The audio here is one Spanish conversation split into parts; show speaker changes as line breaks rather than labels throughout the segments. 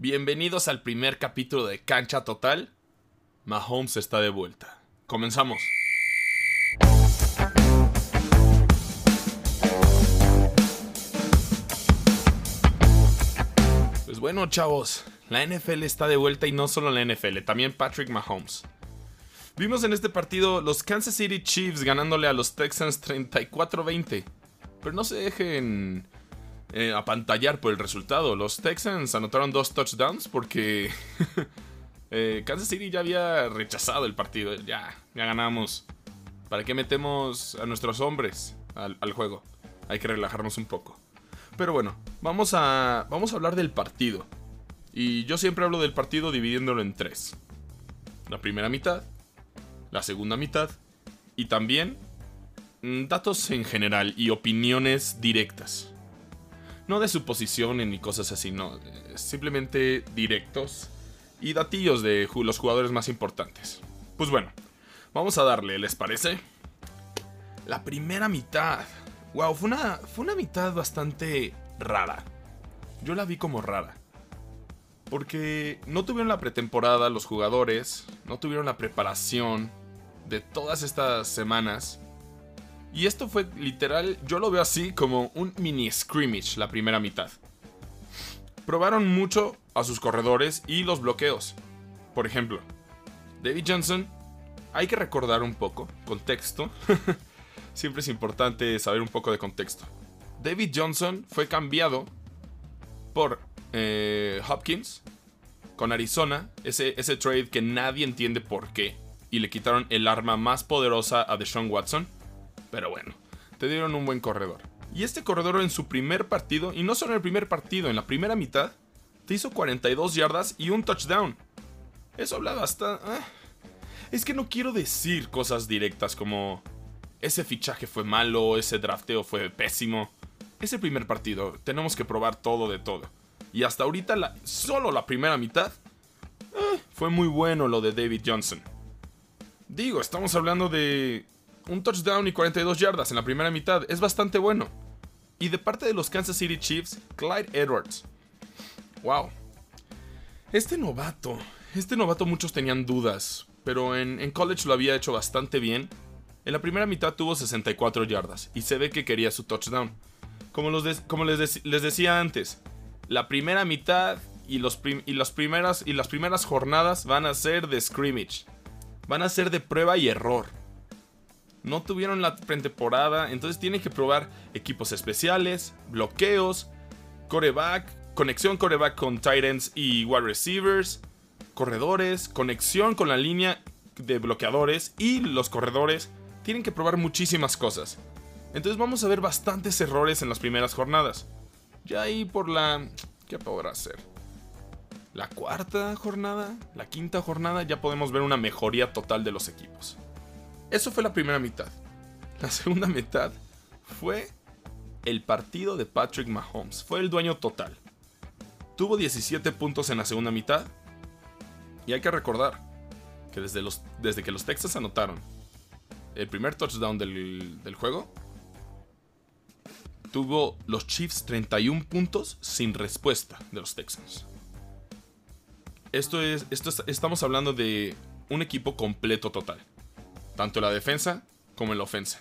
Bienvenidos al primer capítulo de Cancha Total. Mahomes está de vuelta. Comenzamos. Pues bueno, chavos, la NFL está de vuelta y no solo la NFL, también Patrick Mahomes. Vimos en este partido los Kansas City Chiefs ganándole a los Texans 34-20. Pero no se dejen eh, apantallar por el resultado. Los Texans anotaron dos touchdowns porque eh, Kansas City ya había rechazado el partido. Ya, ya ganamos. ¿Para qué metemos a nuestros hombres al, al juego? Hay que relajarnos un poco. Pero bueno, vamos a, vamos a hablar del partido. Y yo siempre hablo del partido dividiéndolo en tres. La primera mitad, la segunda mitad y también mm, datos en general y opiniones directas. No de suposiciones ni cosas así, no. Simplemente directos y datillos de los jugadores más importantes. Pues bueno, vamos a darle, ¿les parece? La primera mitad. Wow, fue una, fue una mitad bastante rara. Yo la vi como rara. Porque no tuvieron la pretemporada los jugadores, no tuvieron la preparación de todas estas semanas. Y esto fue literal, yo lo veo así como un mini scrimmage la primera mitad. Probaron mucho a sus corredores y los bloqueos. Por ejemplo, David Johnson, hay que recordar un poco, contexto. Siempre es importante saber un poco de contexto. David Johnson fue cambiado por eh, Hopkins con Arizona, ese, ese trade que nadie entiende por qué, y le quitaron el arma más poderosa a Deshaun Watson. Pero bueno, te dieron un buen corredor. Y este corredor en su primer partido, y no solo en el primer partido, en la primera mitad, te hizo 42 yardas y un touchdown. Eso habla hasta... ah. Es que no quiero decir cosas directas como... Ese fichaje fue malo, ese drafteo fue pésimo. Es el primer partido, tenemos que probar todo de todo. Y hasta ahorita, solo la primera mitad, eh, fue muy bueno lo de David Johnson. Digo, estamos hablando de un touchdown y 42 yardas en la primera mitad. Es bastante bueno. Y de parte de los Kansas City Chiefs, Clyde Edwards. Wow. Este novato, este novato muchos tenían dudas, pero en, college lo había hecho bastante bien. En la primera mitad tuvo 64 yardas y se ve que quería su touchdown. Como, les, dec- les decía antes, la primera mitad y, las primeras, y las primeras jornadas van a ser de scrimmage. Van a ser de prueba y error. No tuvieron la pretemporada, entonces tienen que probar equipos especiales, bloqueos, coreback, conexión coreback con tight ends y wide receivers, corredores, conexión con la línea de bloqueadores y los corredores. Tienen que probar muchísimas cosas. Entonces vamos a ver bastantes errores en las primeras jornadas. Ya ahí por la... ¿Qué podrá ser? La cuarta jornada, la quinta jornada, ya podemos ver una mejoría total de los equipos. Eso fue la primera mitad. La segunda mitad fue el partido de Patrick Mahomes. Fue el dueño total. Tuvo 17 puntos en la segunda mitad. Y hay que recordar que desde, los, desde que los Texas anotaron el primer touchdown del, del juego, tuvo los Chiefs 31 puntos sin respuesta de los Texans. Esto es, esto es- estamos hablando de un equipo completo total, tanto en la defensa como en la ofensa.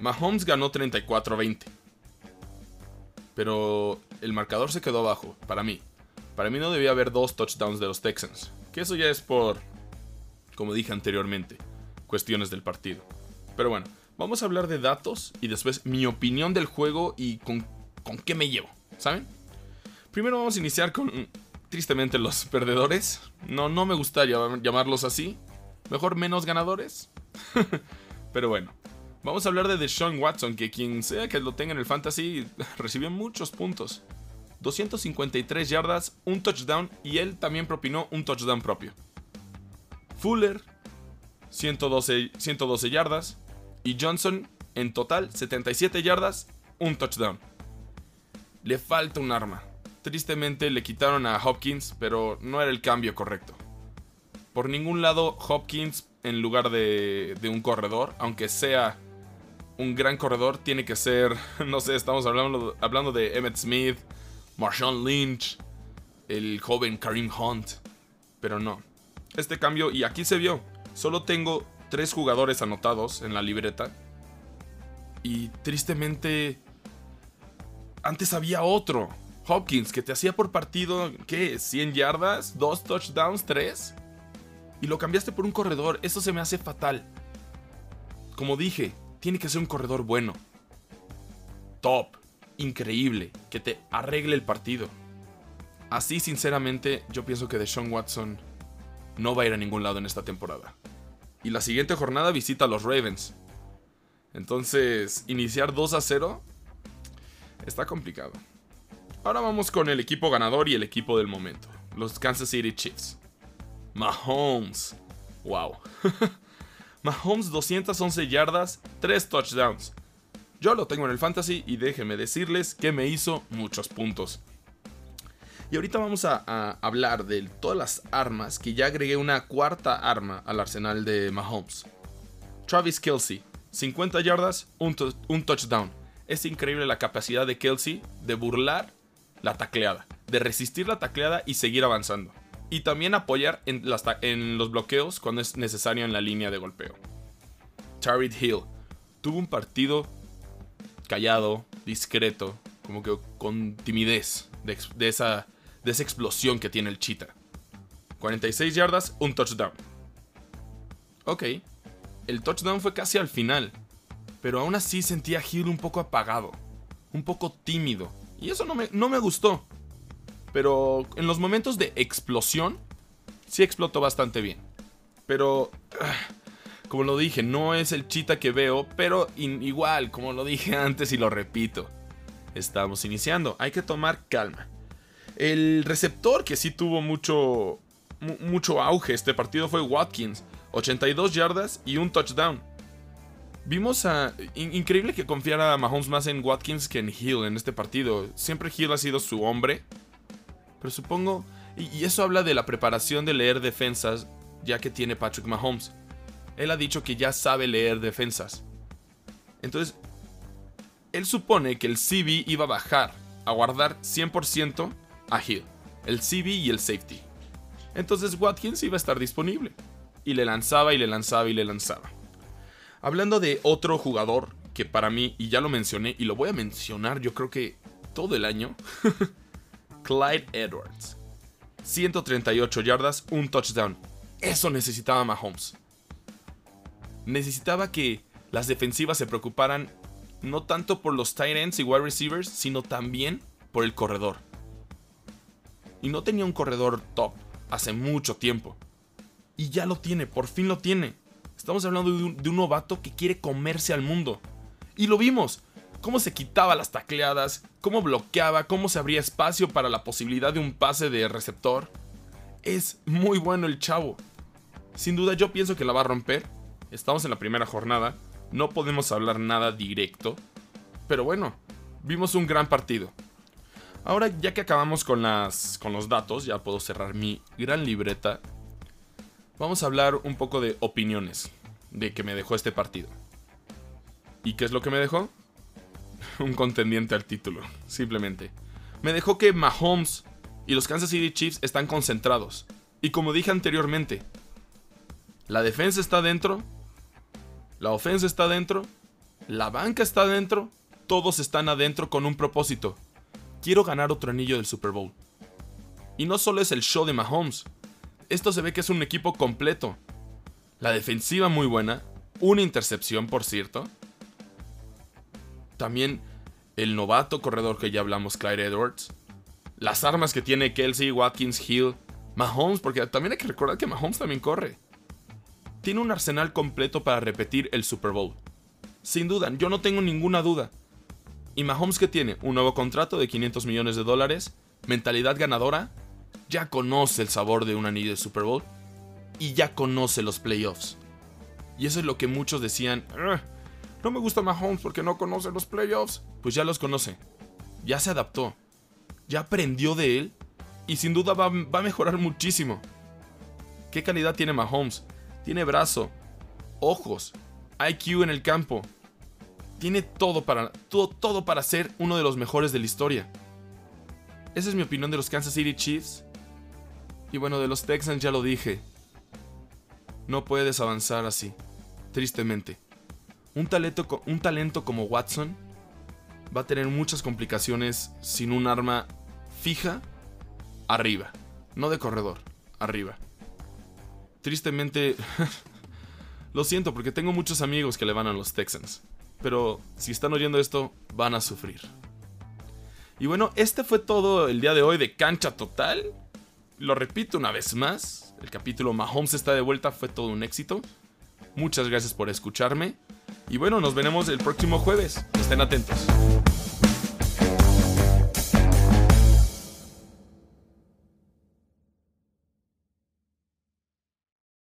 Mahomes ganó 34-20, pero el marcador se quedó abajo, para mí. Para mí no debía haber dos touchdowns de los Texans, que eso ya es por, como dije anteriormente, cuestiones del partido. Pero bueno, vamos a hablar de datos y después mi opinión del juego y con, con qué me llevo, ¿saben? Primero vamos a iniciar con, tristemente, los perdedores. No, no me gusta llam- llamarlos así. Mejor menos ganadores. Pero bueno, vamos a hablar de Deshaun Watson, que quien sea que lo tenga en el fantasy recibió muchos puntos. 253 yardas, un touchdown y él también propinó un touchdown propio. Fuller, 112, 112 yardas. Y Johnson, en total, 77 yardas, un touchdown. Le falta un arma. Tristemente le quitaron a Hopkins, pero no era el cambio correcto. Por ningún lado, Hopkins en lugar de, de un corredor, aunque sea un gran corredor, tiene que ser, no sé, estamos hablando, hablando de Emmett Smith, Marshawn Lynch, el joven Karim Hunt. Pero no. Este cambio, y aquí se vio, solo tengo tres jugadores anotados en la libreta. Y tristemente, antes había otro. Hopkins, que te hacía por partido, ¿qué? ¿100 yardas? ¿2 touchdowns? ¿3? Y lo cambiaste por un corredor. Eso se me hace fatal. Como dije, tiene que ser un corredor bueno. Top. Increíble. Que te arregle el partido. Así, sinceramente, yo pienso que Deshaun Watson no va a ir a ningún lado en esta temporada. Y la siguiente jornada visita a los Ravens. Entonces, iniciar 2 a 0 está complicado. Ahora vamos con el equipo ganador y el equipo del momento. Los Kansas City Chiefs. Mahomes. Wow. Mahomes 211 yardas, 3 touchdowns. Yo lo tengo en el fantasy y déjenme decirles que me hizo muchos puntos. Y ahorita vamos a, hablar de todas las armas que ya agregué una cuarta arma al arsenal de Mahomes. Travis Kelsey, 50 yardas, un, touchdown. Es increíble la capacidad de Kelsey de burlar la tacleada, de resistir la tacleada y seguir avanzando. Y también apoyar en, los bloqueos cuando es necesario en la línea de golpeo. Tarid Hill tuvo un partido callado, discreto, como que con timidez de esa de esa explosión que tiene el Cheetah. 46 yardas, un touchdown. Ok, el touchdown fue casi al final, pero aún así sentía Hill un poco apagado, un poco tímido, y eso no me, no me gustó. Pero en los momentos de explosión, sí explotó bastante bien. Pero, ah, como lo dije, no es el chita que veo, pero igual, como lo dije antes y lo repito, estamos iniciando, hay que tomar calma. El receptor que sí tuvo mucho, mucho auge este partido fue Watkins. 82 yardas y un touchdown. Vimos a... increíble que confiara Mahomes más en Watkins que en Hill en este partido. Siempre Hill ha sido su hombre. Pero supongo... Y, eso habla de la preparación de leer defensas ya que tiene Patrick Mahomes. Él ha dicho que ya sabe leer defensas. Entonces, él supone que el CB iba a bajar, a guardar 100% a Hill, el CB y el safety. Entonces Watkins iba a estar disponible. Y le lanzaba y le lanzaba y le lanzaba. Hablando de otro jugador que para mí, y ya lo mencioné y lo voy a mencionar yo creo que todo el año, Clyde Edwards. 138 yardas, un touchdown. Eso necesitaba Mahomes. Necesitaba que las defensivas se preocuparan no tanto por los tight ends y wide receivers, sino también por el corredor y no tenía un corredor top hace mucho tiempo. Y ya lo tiene, por fin lo tiene. Estamos hablando de un, novato que quiere comerse al mundo. Y lo vimos. Cómo se quitaba las tacleadas, cómo bloqueaba, cómo se abría espacio para la posibilidad de un pase de receptor. Es muy bueno el chavo. Sin duda yo pienso que la va a romper. Estamos en la primera jornada. No podemos hablar nada directo. Pero bueno, vimos un gran partido. Ahora ya que acabamos con, las, con los datos, ya puedo cerrar mi gran libreta. Vamos a hablar un poco de opiniones de que me dejó este partido. ¿Y qué es lo que me dejó? Un contendiente al título, simplemente. Me dejó que Mahomes y los Kansas City Chiefs están concentrados. Y como dije anteriormente, la defensa está dentro, la ofensa está dentro, la banca está dentro, todos están adentro con un propósito quiero ganar otro anillo del Super Bowl. Y no solo es el show de Mahomes, esto se ve que es un equipo completo. La defensiva muy buena, una intercepción por cierto. También el novato corredor que ya hablamos, Clyde Edwards. Las armas que tiene Kelsey, Watkins, Hill, Mahomes, porque también hay que recordar que Mahomes también corre. Tiene un arsenal completo para repetir el Super Bowl. Sin duda, yo no tengo ninguna duda. ¿Y Mahomes que tiene? Un nuevo contrato de 500 millones de dólares, mentalidad ganadora, ya conoce el sabor de un anillo de Super Bowl y ya conoce los playoffs. Y eso es lo que muchos decían, no me gusta Mahomes porque no conoce los playoffs. Pues ya los conoce, ya se adaptó, ya aprendió de él y sin duda va, a mejorar muchísimo. ¿Qué calidad tiene Mahomes? Tiene brazo, ojos, IQ en el campo, tiene todo para, todo, todo para ser uno de los mejores de la historia. esa es mi opinión de los Kansas City Chiefs. Y bueno, de los Texans ya lo dije. No puedes avanzar así, tristemente. Un talento, como Watson va a tener muchas complicaciones sin un arma fija arriba. No de corredor, arriba. Tristemente, lo siento porque tengo muchos amigos que le van a los Texans. Pero si están oyendo esto, van a sufrir. Y bueno, este fue todo el día de hoy de Cancha Total. Lo repito una vez más, el capítulo Mahomes está de vuelta fue todo un éxito. Muchas gracias por escucharme. Y bueno, nos veremos el próximo jueves. Estén atentos.